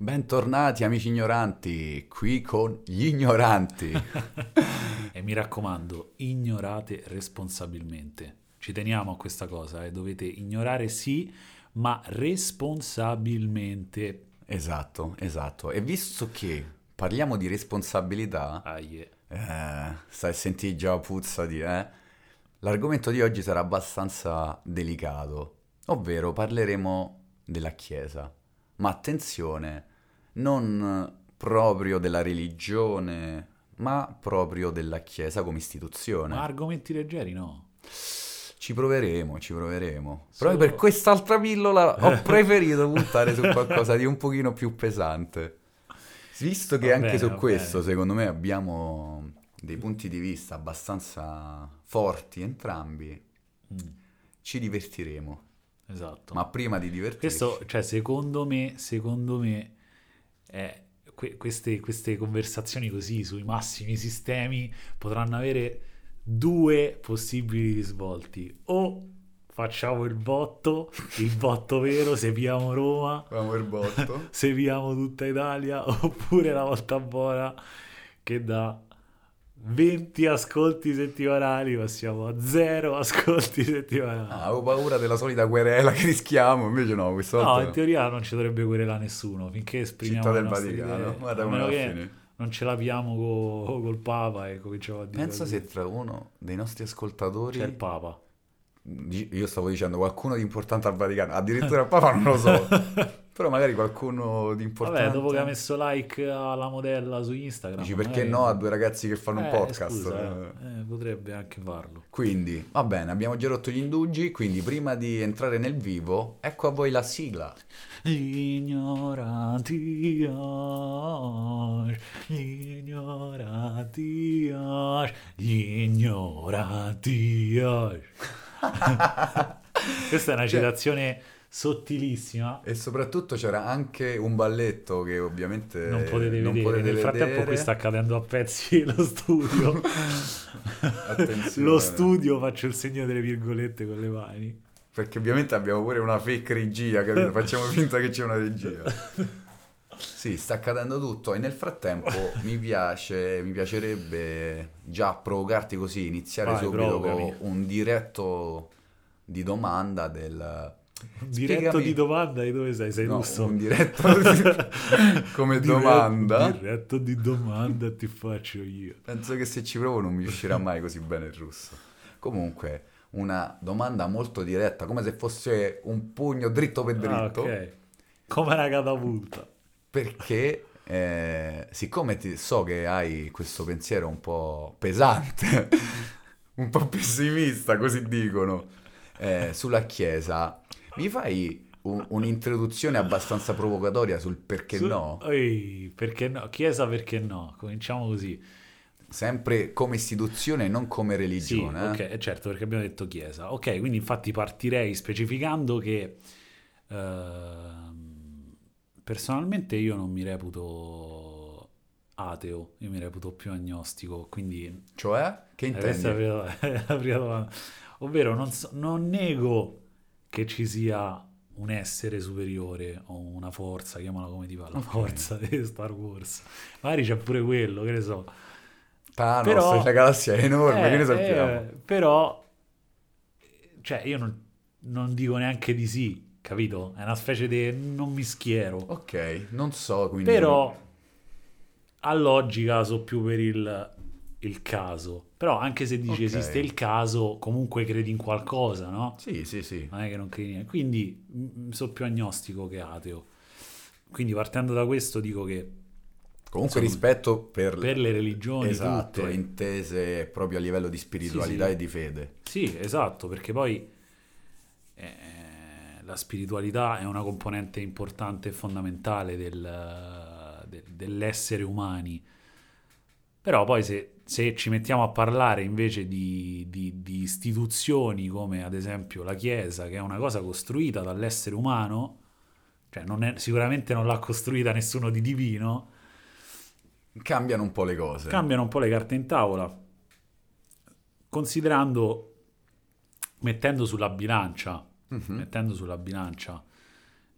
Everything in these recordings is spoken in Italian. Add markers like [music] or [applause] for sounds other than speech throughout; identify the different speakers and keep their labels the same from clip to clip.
Speaker 1: Bentornati amici ignoranti, qui con gli ignoranti. [laughs]
Speaker 2: e mi raccomando, ignorate responsabilmente. Ci teniamo a questa cosa, eh? dovete ignorare sì, ma responsabilmente.
Speaker 1: Esatto, esatto. E visto che parliamo di responsabilità,
Speaker 2: ah, yeah.
Speaker 1: eh, stai sentire già puzza di... Eh? L'argomento di oggi sarà abbastanza delicato, ovvero parleremo della Chiesa. Ma attenzione, non proprio della religione, ma proprio della Chiesa come istituzione.
Speaker 2: Ma argomenti leggeri no.
Speaker 1: Ci proveremo, ci proveremo. Solo... Proprio per quest'altra pillola [laughs] ho preferito puntare su qualcosa di un pochino più pesante. Visto che va anche bene, su questo, bene. secondo me, abbiamo dei punti di vista abbastanza forti entrambi, mm. ci divertiremo.
Speaker 2: Esatto.
Speaker 1: Ma prima di divertirci...
Speaker 2: Questo, cioè, secondo me, secondo me, eh, que- queste, queste conversazioni così sui massimi sistemi potranno avere due possibili risvolti. O facciamo il botto, il botto vero, sepiamo Roma, sepiamo [laughs] tutta Italia, oppure la volta buona che da 20 ascolti settimanali passiamo a 0 ascolti settimanali.
Speaker 1: Ah, avevo paura della solita querela che rischiamo, invece no, questa volta...
Speaker 2: No, in teoria non ci dovrebbe querelare nessuno, finché esprimiamo
Speaker 1: Città del Vaticano, guarda come
Speaker 2: la fine. Non ce l'abbiamo co- col Papa e cominciamo a dire...
Speaker 1: Pensa se tra uno dei nostri ascoltatori...
Speaker 2: C'è il Papa.
Speaker 1: Io stavo dicendo qualcuno di importante al Vaticano, addirittura il Papa non lo so. [laughs] Però magari qualcuno di importante.
Speaker 2: Vabbè, dopo che ha messo like alla modella su Instagram.
Speaker 1: Dici perché no a due ragazzi che fanno
Speaker 2: eh,
Speaker 1: un podcast?
Speaker 2: Scusa, eh, potrebbe anche farlo.
Speaker 1: Quindi, va bene, abbiamo già rotto gli indugi. Quindi, prima di entrare nel vivo, ecco a voi la sigla.
Speaker 2: Ignoranti, ignoranti, ignoranti. [laughs] Questa è una cioè, citazione sottilissima.
Speaker 1: E soprattutto c'era anche un balletto che ovviamente
Speaker 2: non potete
Speaker 1: non
Speaker 2: vedere.
Speaker 1: Potete
Speaker 2: Nel
Speaker 1: vedere.
Speaker 2: frattempo qui sta cadendo a pezzi [laughs] lo studio. [laughs] Lo studio faccio il segno delle virgolette con le mani.
Speaker 1: Perché ovviamente abbiamo pure una fake regia, capito? Facciamo [laughs] finta che c'è una regia. Sì, sta accadendo tutto e nel frattempo mi piace, mi piacerebbe già provocarti così, iniziare
Speaker 2: Vai,
Speaker 1: subito
Speaker 2: provocami.
Speaker 1: con un diretto di domanda del...
Speaker 2: Un diretto
Speaker 1: Spiegami-
Speaker 2: di domanda di dove sei? Sei
Speaker 1: No,
Speaker 2: russo?
Speaker 1: un diretto [laughs] come
Speaker 2: Diretto-
Speaker 1: domanda.
Speaker 2: Diretto di domanda ti faccio io.
Speaker 1: Penso che se ci provo non mi uscirà mai così bene il russo. Comunque, una domanda molto diretta, come se fosse un pugno dritto per
Speaker 2: Ah,
Speaker 1: dritto.
Speaker 2: ok. Come una catapulta.
Speaker 1: Perché, eh, siccome ti- so che hai questo pensiero un po' pesante, [laughs] un po' pessimista, così dicono, eh, sulla Chiesa, mi fai un- un'introduzione abbastanza provocatoria sul perché
Speaker 2: Su-
Speaker 1: no?
Speaker 2: Ehi, perché no? Chiesa perché no? Cominciamo così.
Speaker 1: Sempre come istituzione, non come
Speaker 2: Sì,
Speaker 1: religione. eh?
Speaker 2: ok, eh, certo, perché abbiamo detto chiesa. Ok, quindi infatti partirei specificando che ehm, personalmente io non mi reputo ateo, io mi reputo più agnostico, quindi
Speaker 1: Cioè, che
Speaker 2: eh, questa è
Speaker 1: intendi?
Speaker 2: la prima- [laughs] la prima domanda. Ovvero non, so- non nego che ci sia un essere superiore o una forza, chiamala come ti va, la
Speaker 1: Ok.
Speaker 2: forza di Star Wars. Magari c'è pure quello, che ne so.
Speaker 1: Thanos,
Speaker 2: Però-
Speaker 1: la galassia è enorme,
Speaker 2: Eh,
Speaker 1: che ne sappiamo?
Speaker 2: eh, però, cioè, io non, non dico neanche di sì, capito? È una specie di non mi schiero.
Speaker 1: Ok, non so, quindi...
Speaker 2: Però, a logica, so più per il, il caso. Però, anche se dici
Speaker 1: Ok.
Speaker 2: esiste il caso, comunque credi in qualcosa, no?
Speaker 1: Sì, sì, sì.
Speaker 2: Non è che non credi in. Quindi, mm, so più agnostico che ateo. Quindi, partendo da questo, dico che
Speaker 1: Comunque
Speaker 2: Insomma,
Speaker 1: rispetto per,
Speaker 2: per le religioni
Speaker 1: esatto,
Speaker 2: tutte,
Speaker 1: intese proprio a livello di spiritualità
Speaker 2: Sì, sì.
Speaker 1: e di fede.
Speaker 2: Sì, esatto, perché poi eh, la spiritualità è una componente importante e fondamentale del- de- dell'essere umani. Però poi se, se ci mettiamo a parlare invece di, di- di istituzioni come ad esempio la Chiesa, che è una cosa costruita dall'essere umano, cioè non è- sicuramente non l'ha costruita nessuno di divino,
Speaker 1: Cambiano un po' le cose.
Speaker 2: cambiano un po' le carte in tavola, considerando, mettendo sulla bilancia,
Speaker 1: Mhm.
Speaker 2: mettendo sulla bilancia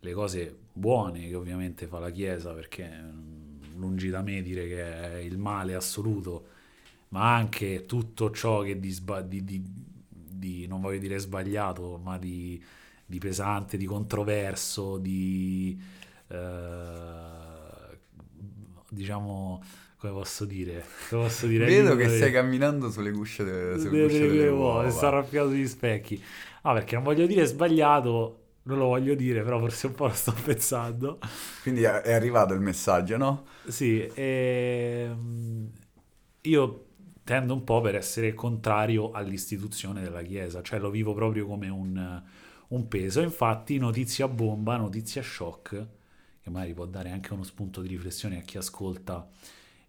Speaker 2: le cose buone che ovviamente fa la Chiesa, perché mm, lungi da me dire che è il male assoluto, ma anche tutto ciò che di, sba- di, di, di non voglio dire sbagliato, ma di, di pesante, di controverso, di eh, diciamo come posso dire? Come posso dire
Speaker 1: Vedo che stai camminando sulle gusce, de, sulle delle, delle uova.
Speaker 2: Sta arrabbiato di specchi. Ah, perché non voglio dire sbagliato, non lo voglio dire, però forse un po' lo sto pensando.
Speaker 1: Quindi è arrivato il messaggio, no?
Speaker 2: Sì, e... Ehm, io tendo un po' per essere contrario all'istituzione della Chiesa, cioè lo vivo proprio come un, un peso. Infatti, notizia bomba, notizia shock, che magari può dare anche uno spunto di riflessione a chi ascolta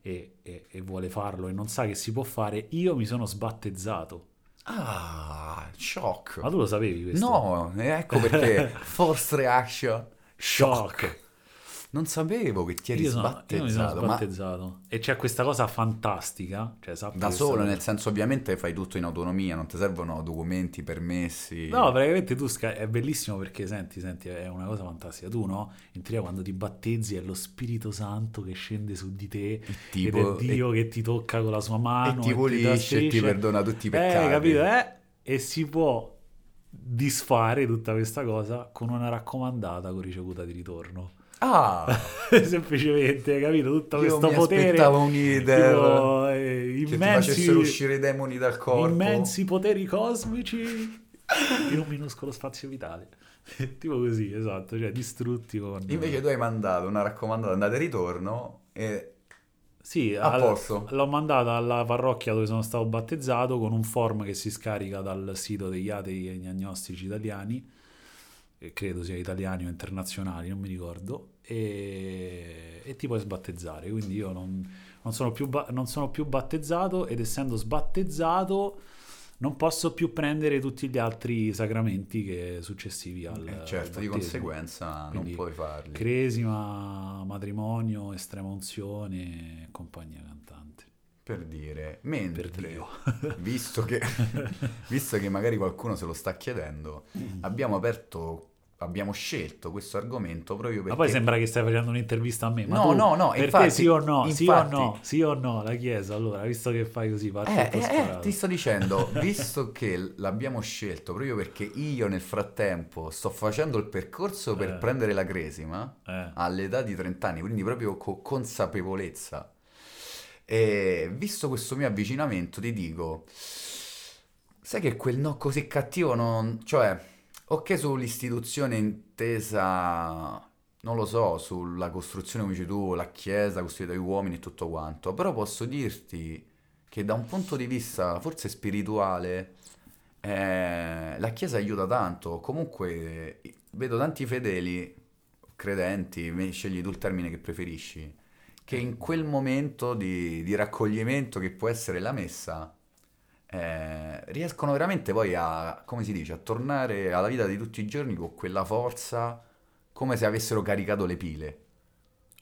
Speaker 2: e, e, e vuole farlo e non sa che si può fare, io mi sono sbattezzato.
Speaker 1: Ah, shock.
Speaker 2: Ma tu lo sapevi questo?
Speaker 1: No, ecco perché [laughs] force reaction.
Speaker 2: Shock. shock.
Speaker 1: Non sapevo che ti eri io sono, sbattezzato. Io
Speaker 2: sbattezzato. Ma... E c'è questa cosa fantastica. Cioè,
Speaker 1: da solo, cosa... nel senso, ovviamente fai tutto in autonomia, non ti servono documenti, permessi.
Speaker 2: No, praticamente tu sca... è bellissimo perché senti, senti, è una cosa fantastica. Tu, no? In teoria, quando ti battezzi è lo Spirito Santo che scende su di te. Tipo, ed è Dio e... che ti tocca con la sua mano.
Speaker 1: E ti pulisce e ti perdona tutti i peccati.
Speaker 2: Eh, capito? Eh? E si può disfare tutta questa cosa con una raccomandata con ricevuta di ritorno.
Speaker 1: Ah, [laughs]
Speaker 2: semplicemente, capito? Tutto Io questo
Speaker 1: mi
Speaker 2: potere.
Speaker 1: aspettavo un idea tipo, eh, immensi, uscire i demoni dal corpo.
Speaker 2: Immensi poteri cosmici in un minuscolo spazio vitale. [laughs] tipo così, esatto, cioè distrutti con...
Speaker 1: Invece tu hai mandato una raccomandata andata e ritorno e...
Speaker 2: Sì,
Speaker 1: a al, posto.
Speaker 2: l'ho mandata alla parrocchia dove sono stato battezzato con un form che si scarica dal sito degli atei e agnostici italiani credo sia italiani o internazionali, non mi ricordo, e, e ti puoi sbattezzare. Quindi io non, non, sono più, non sono più battezzato ed essendo sbattezzato non posso più prendere tutti gli altri sacramenti che successivi al
Speaker 1: eh, certo
Speaker 2: al
Speaker 1: di conseguenza Quindi non puoi farli
Speaker 2: cresima matrimonio estrema unzione compagnia cantante
Speaker 1: per dire mentre per visto, che, [laughs] visto che magari qualcuno se lo sta chiedendo mm. abbiamo aperto abbiamo scelto questo argomento proprio perché...
Speaker 2: Ma poi sembra che stai facendo un'intervista a me. Ma
Speaker 1: no,
Speaker 2: tu,
Speaker 1: no, no.
Speaker 2: Per
Speaker 1: infatti,
Speaker 2: sì o no?
Speaker 1: Infatti,
Speaker 2: sì o no? Sì o no? La Chiesa, allora, visto che fai così, parti
Speaker 1: eh, eh, eh, ti sto dicendo, [laughs] visto che l'abbiamo scelto proprio perché io nel frattempo sto facendo il percorso per eh. prendere la cresima eh. all'età di 30 anni, quindi proprio con consapevolezza. E visto questo mio avvicinamento ti dico, sai che quel no così cattivo non... cioè Ok, sull'istituzione intesa, non lo so, sulla costruzione, come dici tu, la chiesa costruita dagli uomini e tutto quanto, però posso dirti che da un punto di vista forse spirituale eh, la chiesa aiuta tanto. Comunque vedo tanti fedeli, credenti, scegli tu il termine che preferisci, che in quel momento di, di raccoglimento che può essere la messa eh, riescono veramente poi a, come si dice, a tornare alla vita di tutti i giorni con quella forza come se avessero caricato le pile.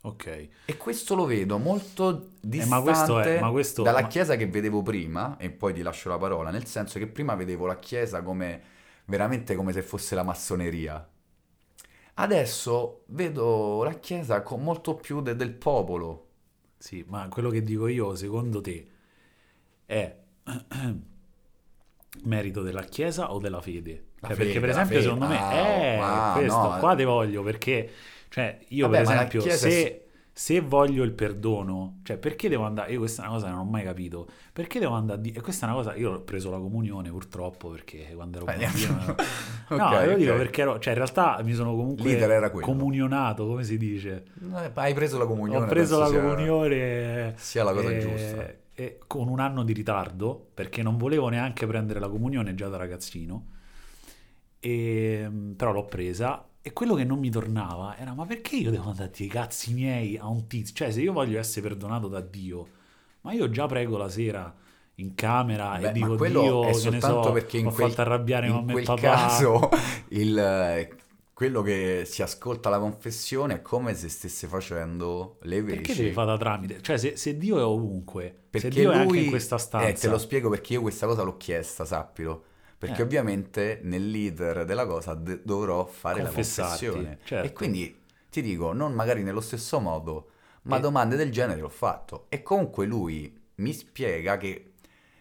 Speaker 2: Ok.
Speaker 1: E questo lo vedo molto distante eh, ma questo è, ma questo, dalla ma... chiesa che vedevo prima, e poi ti lascio la parola, nel senso che prima vedevo la chiesa come veramente come se fosse la massoneria. Adesso vedo la chiesa con molto più de- del popolo.
Speaker 2: Sì, ma quello che dico io, secondo te, è [clears throat] merito della Chiesa o della fede? Cioè, fede perché per esempio secondo me ah, è ah, questo, no, qua te voglio perché cioè io Vabbè, per esempio se, se, voglio il perdono, cioè perché devo andare, io questa è una cosa che non ho mai capito, perché devo andare a dire, e questa è una cosa, io ho preso la comunione purtroppo perché quando ero bambino, [laughs] okay, no, okay. lo dico perché ero, cioè in realtà mi sono comunque comunionato, come si dice?
Speaker 1: Eh, hai preso la comunione.
Speaker 2: Ho preso la comunione.
Speaker 1: Sia la cosa eh, giusta
Speaker 2: con un anno di ritardo, perché non volevo neanche prendere la comunione già da ragazzino, e, ehm, però l'ho presa. E quello che non mi tornava era: ma perché io devo andare a dire cazzi miei a un tizio? Cioè, se io voglio essere perdonato da Dio, ma io già prego la sera in camera Beh, e dico Dio è soltanto so, perché in quel, arrabbiare
Speaker 1: in quel caso il, quello che si ascolta la confessione è come se stesse facendo le veci.
Speaker 2: Perché devi fare da tramite? Cioè, se, se, Dio è ovunque, perché se Dio lui, è anche in questa stanza...
Speaker 1: Eh, te lo spiego perché io questa cosa l'ho chiesta, sappilo. perché eh. ovviamente nel leader della cosa d- dovrò fare la confessione. Certo. E quindi ti dico, non magari nello stesso modo, ma e... domande del genere l'ho fatto. E comunque lui mi spiega che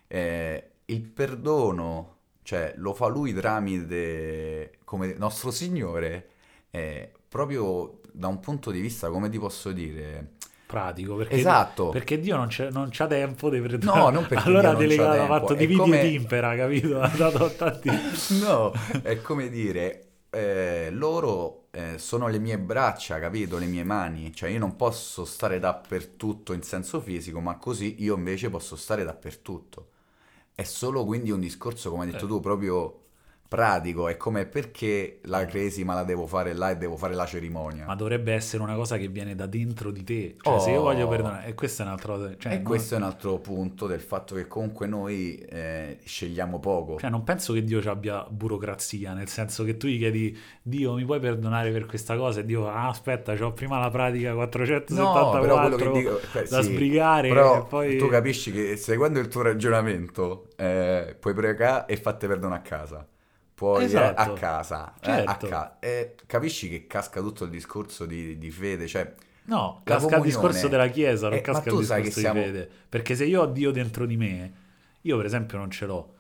Speaker 1: eh, il perdono, cioè lo fa lui tramite come nostro Signore, eh, proprio da un punto di vista, come ti posso dire,
Speaker 2: pratico perché,
Speaker 1: esatto.
Speaker 2: perché Dio non, c'è, non c'ha tempo di
Speaker 1: perdonare no non perché [laughs]
Speaker 2: allora
Speaker 1: ha
Speaker 2: delegato ha fatto dividi come... e timpera capito? [laughs] Ha dato tanti
Speaker 1: no è come dire eh, loro eh, sono le mie braccia capito? Le mie mani. Cioè io non posso stare dappertutto in senso fisico ma così io invece posso stare dappertutto è solo quindi un discorso come hai detto eh. tu proprio pratico, è come perché la cresima la devo fare là e devo fare la cerimonia.
Speaker 2: Ma dovrebbe essere una cosa che viene da dentro di te. Cioè, oh. se io voglio oh. perdonare, e questo è un altro. Cioè,
Speaker 1: e non... questo è un altro punto del fatto che comunque noi eh, scegliamo poco.
Speaker 2: Cioè, non penso che Dio ci abbia burocrazia, nel senso che tu gli chiedi, Dio, mi puoi perdonare per questa cosa? E Dio, ah, aspetta, ho prima la pratica 474 no, dico, beh, da sì, sbrigare.
Speaker 1: Però
Speaker 2: poi...
Speaker 1: tu capisci che seguendo il tuo ragionamento eh, puoi pregare e fatte perdono a casa puoi esatto. a casa, certo. eh, a certo. ca- e capisci che casca tutto il discorso di, di fede, cioè
Speaker 2: No, casca il discorso della Chiesa, non eh, casca il discorso siamo... di fede. Perché se io ho Dio dentro di me, io per esempio non ce l'ho.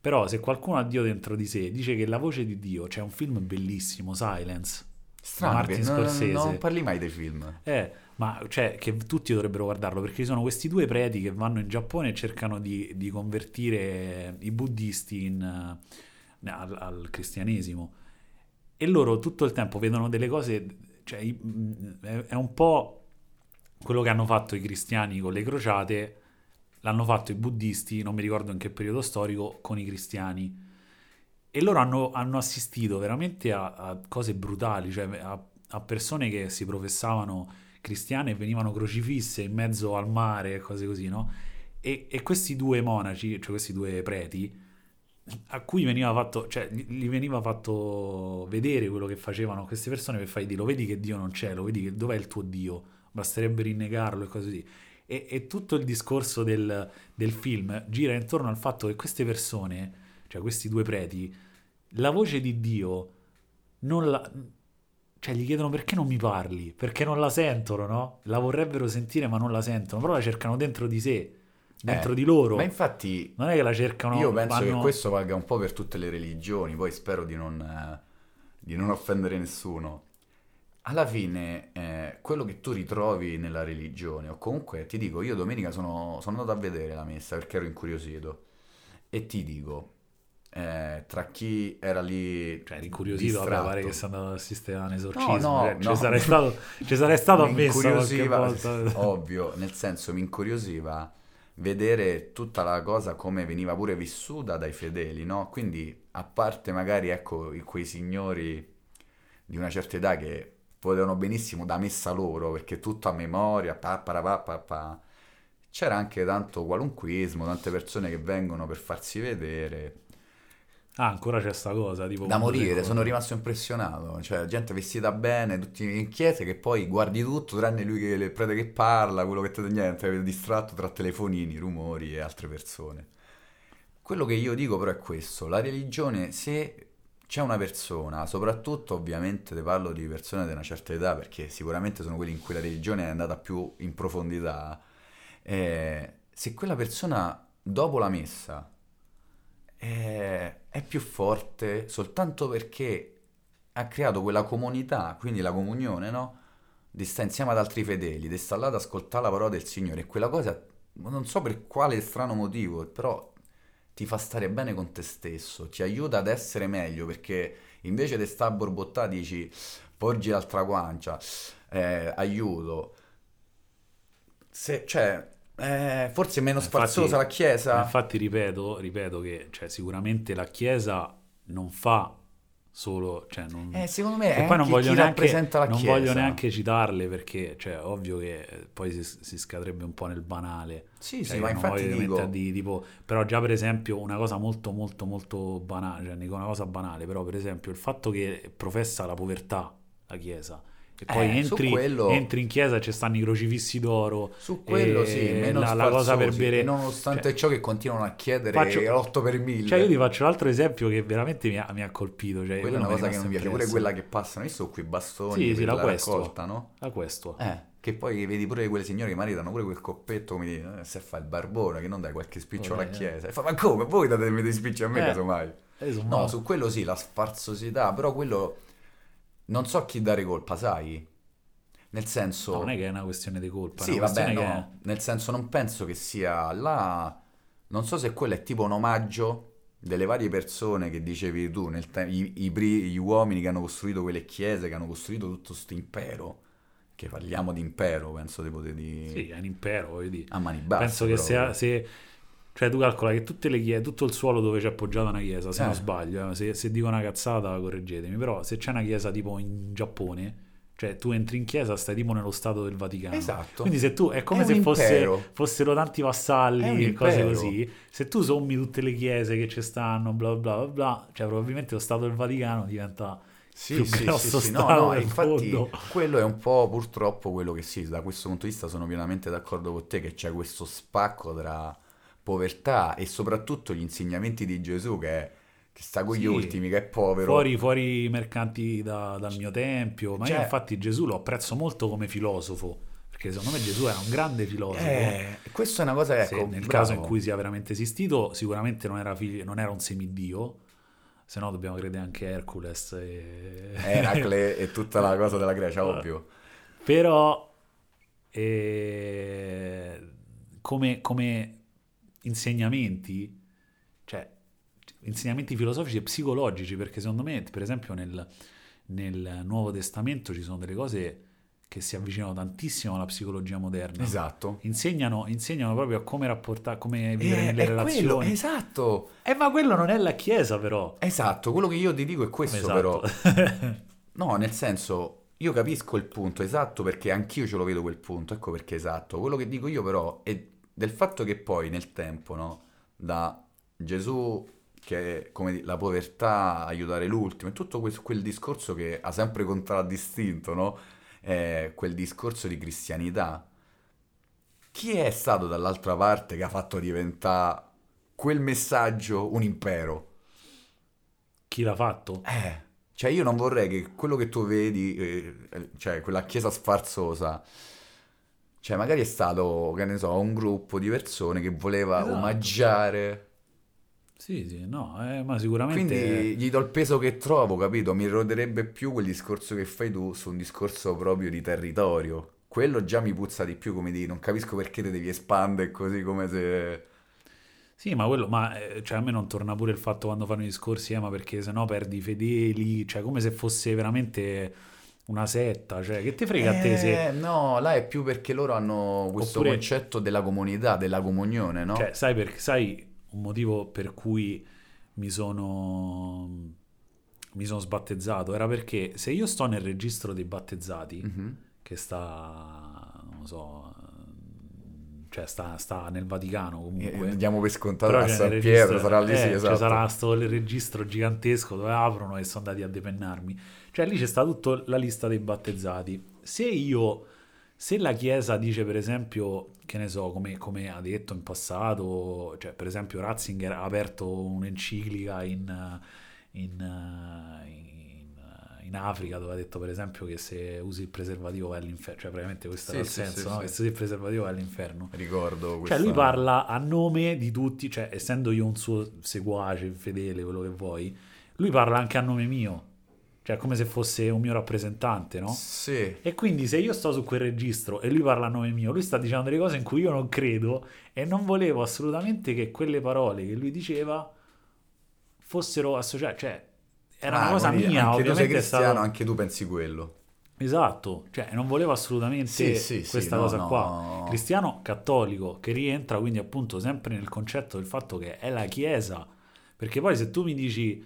Speaker 2: Però se qualcuno ha Dio dentro di sé, dice che la voce di Dio, c'è un film bellissimo, Silence,
Speaker 1: Strano, Martin Scorsese. Non, non parli mai dei film.
Speaker 2: Eh, ma cioè che tutti dovrebbero guardarlo perché ci sono questi due preti che vanno in Giappone e cercano di, di convertire i buddisti in al, al, cristianesimo e loro tutto il tempo vedono delle cose, cioè è un po' quello che hanno fatto i cristiani con le crociate, l'hanno fatto i buddisti, non mi ricordo in che periodo storico, con i cristiani. E loro hanno, hanno assistito veramente a, a, cose brutali, cioè a, a, persone che si professavano cristiane e venivano crocifisse in mezzo al mare e cose così, no? E, e questi due monaci, cioè questi due preti, a cui veniva fatto, cioè, gli veniva fatto vedere quello che facevano queste persone per fargli dire lo vedi che Dio non c'è, lo vedi che dov'è il tuo Dio, basterebbe rinnegarlo e così. E, e tutto il discorso del, del, film gira intorno al fatto che queste persone, cioè questi due preti, la voce di Dio non la... Cioè gli chiedono perché non mi parli, perché non la sentono, no? La vorrebbero sentire ma non la sentono, però la cercano dentro di sé dentro eh, di loro.
Speaker 1: Ma infatti,
Speaker 2: non è che la cercano.
Speaker 1: Io penso vanno... che questo valga un po' per tutte le religioni. Poi spero di non, eh, di non offendere nessuno. Alla fine, eh, quello che tu ritrovi nella religione, o comunque ti dico, io domenica sono, sono andato a vedere la messa perché ero incuriosito. E ti dico, eh, tra chi era lì
Speaker 2: cioè incuriosito vabbè, pare che sia andato ad assistere a un esorcismo
Speaker 1: no, no, cioè,
Speaker 2: no. ci sarei stato, ci sarei stato ammesso
Speaker 1: ovvio nel senso mi incuriosiva vedere tutta la cosa come veniva pure vissuta dai fedeli, no? Quindi, a parte magari, ecco, quei signori di una certa età che potevano benissimo da messa loro, perché tutto a memoria, pa, pa, pa, pa, c'era anche tanto qualunquismo, tante persone che vengono per farsi vedere,
Speaker 2: Ah, ancora c'è sta cosa, tipo...
Speaker 1: Da morire, sono rimasto impressionato, cioè gente vestita bene, tutti in chiesa che poi guardi tutto, tranne lui che, il prete che parla, quello che te niente, distratto tra telefonini, rumori e altre persone. Quello che io dico però è questo, la religione, se c'è una persona, soprattutto ovviamente te parlo di persone di una certa età, perché sicuramente sono quelli in cui la religione è andata più in profondità, eh, se quella persona dopo la messa è, è più forte soltanto perché ha creato quella comunità, quindi la comunione, no? Di stare insieme ad altri fedeli, di stare là ad ascoltare la parola del Signore. E quella cosa, non so per quale strano motivo, però ti fa stare bene con te stesso, ti aiuta ad essere meglio, perché invece di stare a borbottare dici, porgi l'altra guancia, eh, aiuto. Se, cioè, eh, forse è meno sfarzosa la Chiesa.
Speaker 2: Infatti, ripeto, ripeto che cioè, sicuramente la Chiesa non fa solo. Cioè, non...
Speaker 1: Eh, secondo me e poi non voglio, neanche,
Speaker 2: non voglio neanche citarle perché, cioè, ovvio che poi si, si scadrebbe un po' nel banale.
Speaker 1: Sì,
Speaker 2: cioè,
Speaker 1: sì, ma infatti dico...
Speaker 2: di, tipo, però già per esempio una cosa molto molto molto banale, cioè una cosa banale, però per esempio il fatto che professa la povertà la Chiesa E poi eh, entri, quello... entri, in chiesa ci stanno i crocifissi d'oro.
Speaker 1: Su quello sì, meno la, la cosa per bere. nonostante cioè, ciò che continuano a chiedere faccio... 8 per 1000.
Speaker 2: Cioè io ti faccio un altro esempio che veramente mi ha, mi ha colpito. Cioè,
Speaker 1: quella è una cosa che non mi piace, pure quella che passano, io sto qui bastoni sì, sì, la questo, raccolta, no?
Speaker 2: La questo.
Speaker 1: Eh. Che poi vedi pure quelle signore che magari danno pure quel coppetto come dire, eh, se fa il barbone, che non dai qualche spiccio alla chiesa. E fa, ma come? Voi date dei spicci a me, eh, casomai? Eh, no, su quello sì, la sfarzosità, però quello... Non so chi dare colpa, sai? Nel senso...
Speaker 2: No, non è che è una questione di colpa.
Speaker 1: Sì, vabbè, no. Che... Nel senso non penso che sia là... Non so se quello è tipo un omaggio delle varie persone che dicevi tu, te- i, i, gli uomini che hanno costruito quelle chiese, che hanno costruito tutto questo impero che parliamo di impero, penso di...
Speaker 2: Sì, è un impero, voglio dire.
Speaker 1: A mani basse.
Speaker 2: Penso che se, se, Cioè tu calcola che tutte le chiese, tutto il suolo dove c'è appoggiata una chiesa, se eh. non sbaglio, eh, se, se, dico una cazzata correggetemi, però se c'è una chiesa tipo in Giappone, cioè tu entri in chiesa, stai tipo nello Stato del Vaticano.
Speaker 1: Esatto.
Speaker 2: Quindi se tu, è come è se fosse, fossero tanti vassalli e cose così, se tu sommi tutte le chiese che ci stanno, bla bla bla bla, cioè probabilmente lo Stato del Vaticano diventa sì, più sì, grosso sì, sì. No, no, infatti fondo.
Speaker 1: quello è un po' purtroppo quello che sì, da questo punto di vista sono pienamente d'accordo con te che c'è questo spacco tra povertà e soprattutto gli insegnamenti di Gesù che è che sta con gli ultimi, che è povero.
Speaker 2: Fuori, fuori i mercanti da, dal mio tempio, ma cioè, io infatti Gesù lo apprezzo molto come filosofo, perché secondo me Gesù era un grande filosofo.
Speaker 1: Eh, questa è una cosa, ecco,
Speaker 2: Se, nel bravo. caso in cui sia veramente esistito, sicuramente non era, figlio, non era un semidio, se no dobbiamo credere anche a Hercules e... [laughs]
Speaker 1: Eracle e tutta la cosa della Grecia, ovvio.
Speaker 2: Però eh, come, come, insegnamenti, cioè insegnamenti filosofici e psicologici, perché secondo me, per esempio, nel, nel Nuovo Testamento ci sono delle cose che si avvicinano tantissimo alla psicologia moderna.
Speaker 1: Esatto.
Speaker 2: Insegnano, insegnano proprio a come rapportare, come vivere eh, nelle relazioni.
Speaker 1: Quello, esatto.
Speaker 2: Eh, ma quello non è la Chiesa, però.
Speaker 1: Esatto, quello che io ti dico è questo, esatto. però. [laughs] no, nel senso, io capisco il punto esatto perché anch'io ce lo vedo quel punto, ecco perché esatto. Quello che dico io, però, è del fatto che poi nel tempo, no, da Gesù che è come la povertà, aiutare l'ultimo, e tutto quel, quel discorso che ha sempre contraddistinto, no? eh, quel discorso di cristianità, chi è stato dall'altra parte che ha fatto diventare quel messaggio un impero?
Speaker 2: Chi l'ha fatto?
Speaker 1: Eh, cioè io non vorrei che quello che tu vedi, eh, cioè quella chiesa sfarzosa, cioè magari è stato, che ne so, un gruppo di persone che voleva esatto. omaggiare
Speaker 2: sì, sì, no, eh, ma sicuramente...
Speaker 1: Quindi gli do il peso che trovo, capito? Mi roderebbe più quel discorso che fai tu su un discorso proprio di territorio. Quello già mi puzza di più, come di non capisco perché te devi espandere così come se...
Speaker 2: Sì, ma quello, ma eh, cioè, a me non torna pure il fatto quando fanno i discorsi, eh, ma perché sennò perdi i fedeli, cioè come se fosse veramente una setta, cioè che ti frega
Speaker 1: eh,
Speaker 2: a te se...
Speaker 1: Eh, no, là è più perché loro hanno questo Oppure... concetto della comunità, della comunione, no?
Speaker 2: Cioè, sai perché, sai un motivo per cui mi sono, mi sono sbattezzato era perché se io sto nel registro dei battezzati, mm-hmm. che sta, non so, cioè sta, sta, nel Vaticano comunque.
Speaker 1: Eh, andiamo per scontato a San Pietro, sarà lì,
Speaker 2: eh,
Speaker 1: sì, esatto.
Speaker 2: Ci sarà sto il registro gigantesco dove aprono e sono andati a depennarmi. Cioè lì c'è sta tutta la lista dei battezzati. Se io se la Chiesa dice per esempio, che ne so, come, come, ha detto in passato, cioè per esempio Ratzinger ha aperto un'enciclica in, in, in, in, Africa dove ha detto per esempio che se usi il preservativo vai all'inferno, cioè praticamente questo sì, era il sì, senso, sì, no? che se usi il preservativo vai all'inferno.
Speaker 1: Ricordo
Speaker 2: questo. Cioè lui parla a nome di tutti, cioè essendo io un suo seguace, fedele, quello che vuoi, lui parla anche a nome mio cioè come se fosse un mio rappresentante, no?
Speaker 1: Sì.
Speaker 2: E quindi se io sto su quel registro e lui parla a nome mio, lui sta dicendo delle cose in cui io non credo e non volevo assolutamente che quelle parole che lui diceva fossero associate, cioè era ah, una cosa mia,
Speaker 1: anche
Speaker 2: ovviamente
Speaker 1: tu sei cristiano, stato... anche tu pensi quello.
Speaker 2: Esatto, cioè non volevo assolutamente sì, sì, questa sì, cosa no, qua. No. Cristiano cattolico che rientra quindi appunto sempre nel concetto del fatto che è la Chiesa, perché poi se tu mi dici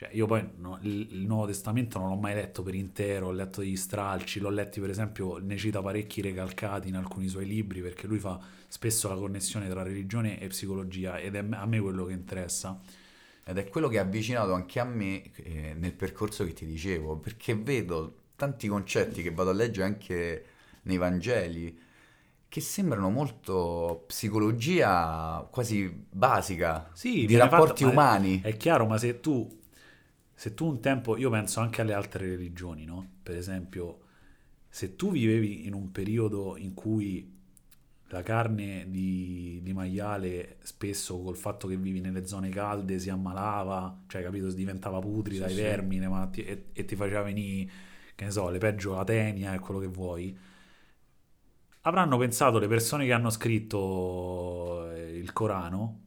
Speaker 2: cioè, io poi no, il, Nuovo Testamento non l'ho mai letto per intero, ho letto degli stralci, l'ho letti per esempio, ne cita parecchi recalcati in alcuni suoi libri perché lui fa spesso la connessione tra religione e psicologia ed è a me quello che interessa.
Speaker 1: Ed è quello che ha avvicinato anche a me eh, nel percorso che ti dicevo, perché vedo tanti concetti che vado a leggere anche nei Vangeli che sembrano molto psicologia quasi basica
Speaker 2: sì,
Speaker 1: di rapporti
Speaker 2: fatto,
Speaker 1: umani.
Speaker 2: È, è, chiaro, ma se tu, se tu un tempo, io penso anche alle altre religioni, no? Per esempio, se tu vivevi in un periodo in cui la carne di, di, maiale spesso col fatto che vivi nelle zone calde si ammalava, cioè capito, diventava putrida, sì, i vermi sì. e, e, ti faceva venire, che ne so, le peggio la tenia e quello che vuoi avranno pensato le persone che hanno scritto eh, il Corano,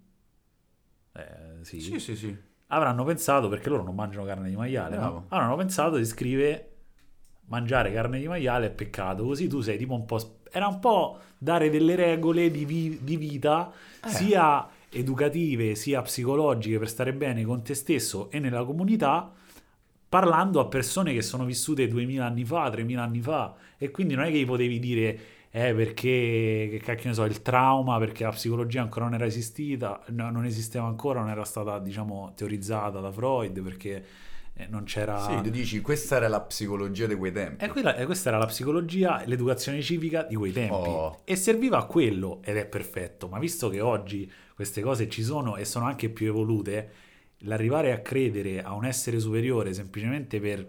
Speaker 2: eh, sì,
Speaker 1: sì, sì, sì,
Speaker 2: avranno pensato, perché loro non mangiano carne di maiale, no? avranno pensato di scrivere mangiare carne di maiale è peccato, così tu sei tipo un po'... Era un po' dare delle regole di, vi- di vita, eh. sia educative sia psicologiche per stare bene con te stesso e nella comunità, parlando a persone che sono vissute 2000 anni fa, 3000 anni fa, e quindi non è che gli potevi dire eh, perché, che cacchio ne so, il trauma, perché la psicologia ancora non era esistita, no, non esisteva ancora, non era stata, diciamo, teorizzata da Freud, perché eh, non c'era...
Speaker 1: Sì, tu dici, questa era la psicologia di quei tempi.
Speaker 2: E, quella, e questa era la psicologia, l'educazione civica di quei tempi. Oh. E serviva a quello, ed è perfetto, ma visto che oggi queste cose ci sono e sono anche più evolute, l'arrivare a credere a un essere superiore semplicemente per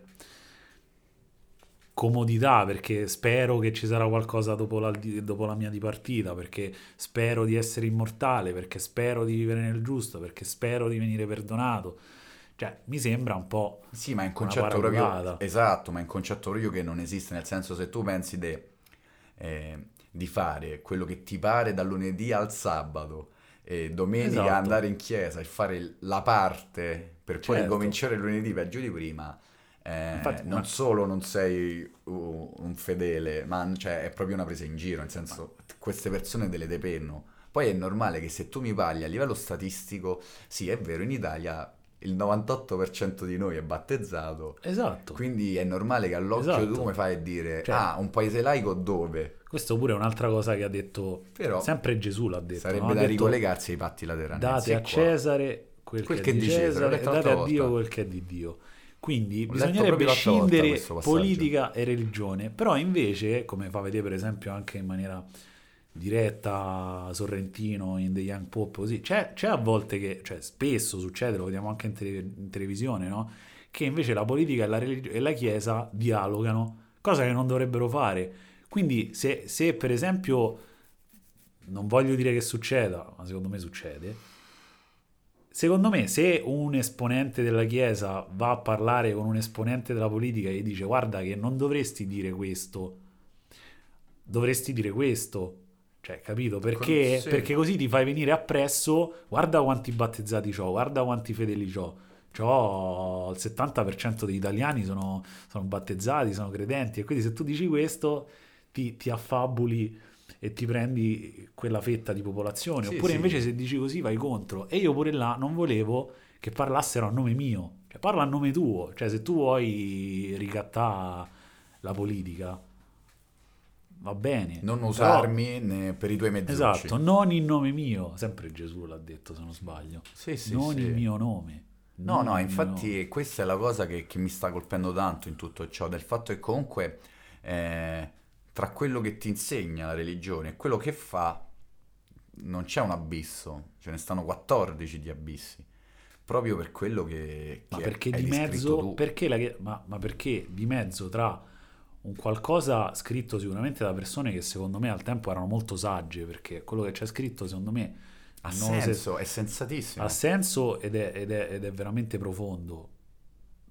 Speaker 2: comodità perché spero che ci sarà qualcosa dopo la, dopo la, mia dipartita, perché spero di essere immortale, perché spero di vivere nel giusto, perché spero di venire perdonato. Cioè, mi sembra un po'.
Speaker 1: Sì, ma è un concetto proprio. Esatto, ma è un concetto proprio che non esiste. Nel senso, se tu pensi de, eh, di fare quello che ti pare dal lunedì al sabato e domenica esatto. andare in chiesa e fare la parte per poi certo. cominciare lunedì peggio di prima eh, Infatti, non ma... solo non sei un fedele, ma cioè, è proprio una presa in giro, nel senso queste persone te le depenno. Poi è normale che se tu mi parli a livello statistico, sì è vero, in Italia il 98% di noi è battezzato.
Speaker 2: Esatto.
Speaker 1: Quindi è normale che all'occhio esatto. tu come fai a dire, cioè, ah, un paese laico dove?
Speaker 2: Questo pure è un'altra cosa che ha detto, Però, sempre Gesù l'ha detto.
Speaker 1: Sarebbe
Speaker 2: no?
Speaker 1: da detto, ricollegarsi ai patti laterali.
Speaker 2: Date a Cesare quel, quel che, che, è di Cesare, Cesare date a Dio quel che è di Dio. Quindi bisognerebbe scindere politica e religione, però invece, come fa vedere per esempio anche in maniera diretta Sorrentino in The Young Pop, così, c'è, c'è a volte che, cioè spesso succede, lo vediamo anche in, tele, in televisione, no? che invece la politica e la, religi- e la Chiesa dialogano, cosa che non dovrebbero fare. Quindi se, se per esempio, non voglio dire che succeda, ma secondo me succede, Secondo me, se un esponente della Chiesa va a parlare con un esponente della politica e dice guarda che non dovresti dire questo, dovresti dire questo, cioè, capito? Perché, sì. perché così ti fai venire appresso, guarda quanti battezzati ho, guarda quanti fedeli ho. C'ho il 70% degli italiani sono, sono battezzati, sono credenti e quindi se tu dici questo ti, ti affabuli e ti prendi quella fetta di popolazione. Sì, Oppure sì. invece se dici così vai contro. E io pure là non volevo che parlassero a nome mio. Cioè parla a nome tuo. Cioè se tu vuoi ricattare la politica va bene.
Speaker 1: Non usarmi però... per i tuoi mezzi.
Speaker 2: Esatto, non in nome mio. Sempre Gesù l'ha detto se non sbaglio.
Speaker 1: Sì, sì,
Speaker 2: non il mio nome.
Speaker 1: No, no, infatti questa è la cosa che, che, mi sta colpendo tanto in tutto ciò, del fatto che comunque... Eh, tra quello che ti insegna la religione e quello che fa non c'è un abisso, ce ne stanno 14 di abissi. Proprio per quello che,
Speaker 2: che ma perché di mezzo perché la, ma, ma perché di mezzo tra un qualcosa scritto sicuramente da persone che secondo me al tempo erano molto sagge, perché quello che c'è scritto secondo me
Speaker 1: ha senso, se... è sensatissimo.
Speaker 2: Ha senso ed è, ed, è, ed è, veramente profondo.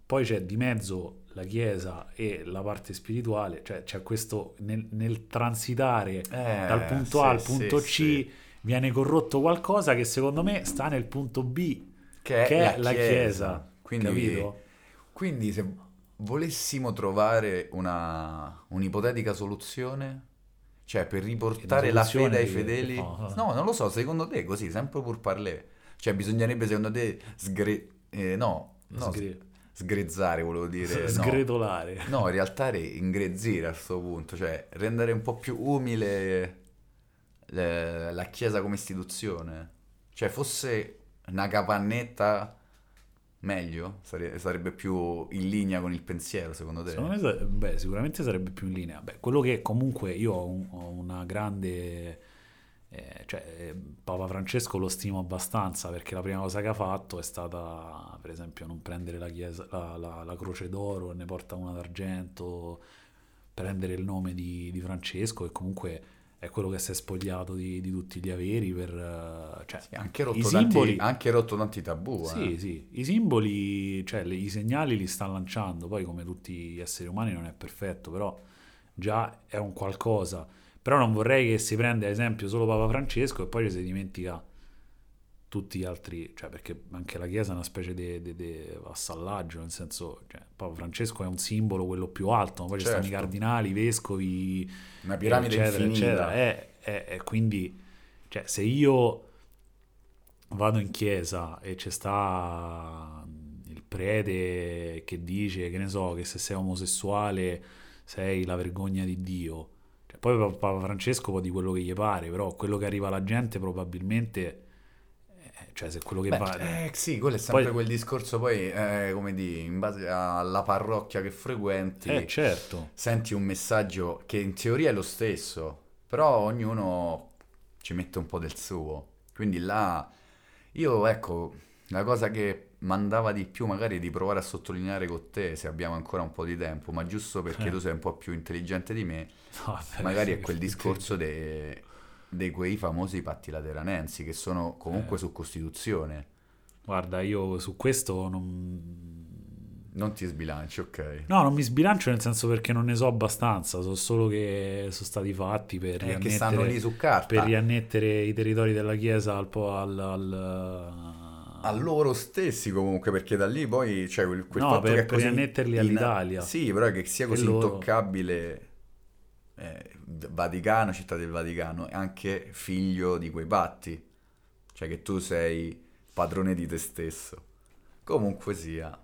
Speaker 2: Poi c'è di mezzo la Chiesa e la parte spirituale, cioè c'è questo nel, nel transitare eh, dal punto sì, A al punto sì, C sì. viene corrotto qualcosa che secondo me sta nel punto B, che, che è, la, Chiesa. chiesa.
Speaker 1: Quindi, capito? quindi se volessimo trovare una, un'ipotetica soluzione, cioè per riportare la fede ai fedeli, no, no, non lo so, secondo te così, sempre pur parlé, cioè bisognerebbe secondo te sgre... Eh, no, no sgre sgrezzare, volevo dire.
Speaker 2: Sgretolare.
Speaker 1: No, no in realtà ingrezzire a questo punto, cioè rendere un po' più umile le, la Chiesa come istituzione. Cioè fosse una capannetta Meglio? Sare- sarebbe più in linea con il pensiero, secondo te?
Speaker 2: Secondo me, beh, sicuramente sarebbe più in linea. Beh, quello che comunque io ho, un, ho una grande... Eh, cioè, eh, Papa Francesco lo stimo abbastanza perché la prima cosa che ha fatto è stata, per esempio, non prendere la, chiesa, la, la, la croce d'oro e ne porta una d'argento, prendere il nome di, di Francesco e comunque è quello che si è spogliato di, di tutti gli averi per... eh, Cioè,
Speaker 1: Sì, anche, rotto
Speaker 2: i
Speaker 1: tanti,
Speaker 2: simboli...
Speaker 1: anche rotto tanti tabù.
Speaker 2: Sì,
Speaker 1: eh.
Speaker 2: sì, i simboli, cioè le- i segnali li sta lanciando, poi come tutti gli esseri umani non è perfetto, però già è un qualcosa. Però non vorrei che si prenda ad esempio solo Papa Francesco e poi ci si dimentica tutti gli altri, cioè perché anche la Chiesa è una specie di vassallaggio, nel senso, cioè, Papa Francesco è un simbolo, quello più alto, ma poi ci stanno i
Speaker 1: Certo.
Speaker 2: cardinali, i vescovi,
Speaker 1: Una piramide
Speaker 2: eccetera,
Speaker 1: infinita.
Speaker 2: eccetera. E, e- e quindi, cioè, se io vado in chiesa e c'è sta il prete che dice, che ne so, che se sei omosessuale sei la vergogna di Dio. Poi Papa Francesco può di quello che gli pare, però quello che arriva alla gente probabilmente, eh, cioè se quello che
Speaker 1: Beh,
Speaker 2: va...
Speaker 1: eh, sì, quello è sempre
Speaker 2: Poi-
Speaker 1: quel discorso poi, eh, come di, in base alla parrocchia che frequenti,
Speaker 2: Eh, certo.
Speaker 1: senti un messaggio che in teoria è lo stesso, però ognuno ci mette un po' del suo. Quindi là, io ecco, la cosa che mandava di più magari di provare a sottolineare con te, se abbiamo ancora un po' di tempo, ma giusto perché
Speaker 2: Eh.
Speaker 1: tu sei un po' più intelligente di me,
Speaker 2: No, [laughs]
Speaker 1: magari è quel discorso de- di quei famosi patti lateranensi che sono comunque
Speaker 2: Eh.
Speaker 1: su Costituzione.
Speaker 2: Guarda, io su questo non...
Speaker 1: Non ti sbilanci, ok.
Speaker 2: No, non mi sbilancio nel senso perché non ne so abbastanza, so solo che sono stati fatti per
Speaker 1: È che stanno
Speaker 2: riannettere,
Speaker 1: lì su carta.
Speaker 2: per riannettere i territori della Chiesa al, al, al-
Speaker 1: a loro stessi comunque, perché da lì poi c'è quel, quel
Speaker 2: No,
Speaker 1: fatto
Speaker 2: per-
Speaker 1: che è
Speaker 2: per
Speaker 1: così
Speaker 2: riannetterli
Speaker 1: in-
Speaker 2: all'Italia.
Speaker 1: Sì, però che sia così
Speaker 2: loro-
Speaker 1: intoccabile eh, Vaticano, città del Vaticano, è anche figlio di quei patti. Cioè che tu sei padrone di te stesso. Comunque sia.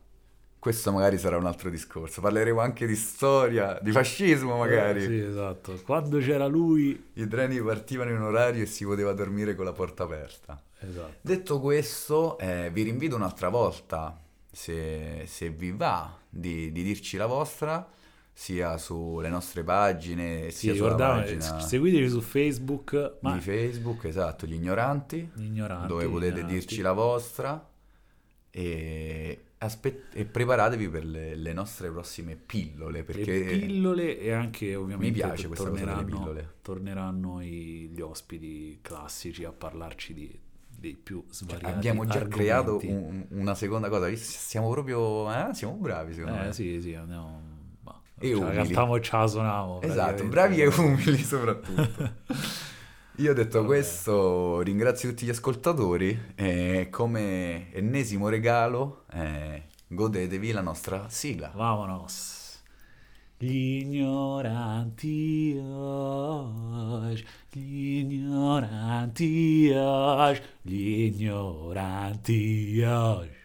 Speaker 1: Questo magari sarà un altro discorso. Parleremo anche di storia, di fascismo magari.
Speaker 2: Eh, sì, esatto. Quando c'era lui...
Speaker 1: I treni partivano in orario e si poteva dormire con la porta aperta.
Speaker 2: Esatto.
Speaker 1: Detto questo, eh, vi rinvito un'altra volta, se, se vi va, di, di dirci la vostra, sia sulle nostre pagine,
Speaker 2: Sì,
Speaker 1: sia sulla pagina
Speaker 2: seguiteci su Facebook, ma
Speaker 1: di Facebook, esatto, gli ignoranti,
Speaker 2: gli ignoranti,
Speaker 1: dove
Speaker 2: gli
Speaker 1: potete
Speaker 2: ignoranti.
Speaker 1: dirci la vostra e, aspe- e preparatevi per le, le nostre prossime pillole,
Speaker 2: le
Speaker 1: perché
Speaker 2: pillole e anche ovviamente
Speaker 1: mi piace questa cosa
Speaker 2: torneranno,
Speaker 1: pillole.
Speaker 2: torneranno i- gli ospiti classici a parlarci di, dei più svariati
Speaker 1: Cioè, Abbiamo già creato
Speaker 2: argomenti.
Speaker 1: un- una seconda cosa, siamo proprio, eh, siamo bravi secondo
Speaker 2: Eh
Speaker 1: me.
Speaker 2: sì, sì, andiamo...
Speaker 1: E
Speaker 2: la
Speaker 1: umili.
Speaker 2: cantiamo e ce la suoniamo.
Speaker 1: Esatto, bravi e umili soprattutto. [laughs] Io detto
Speaker 2: Vabbè.
Speaker 1: questo, ringrazio tutti gli ascoltatori e come ennesimo regalo eh, godetevi la nostra sigla.
Speaker 2: Vamonos. Gli ignoranti oggi, gli ignoranti oggi, gli ignoranti oggi.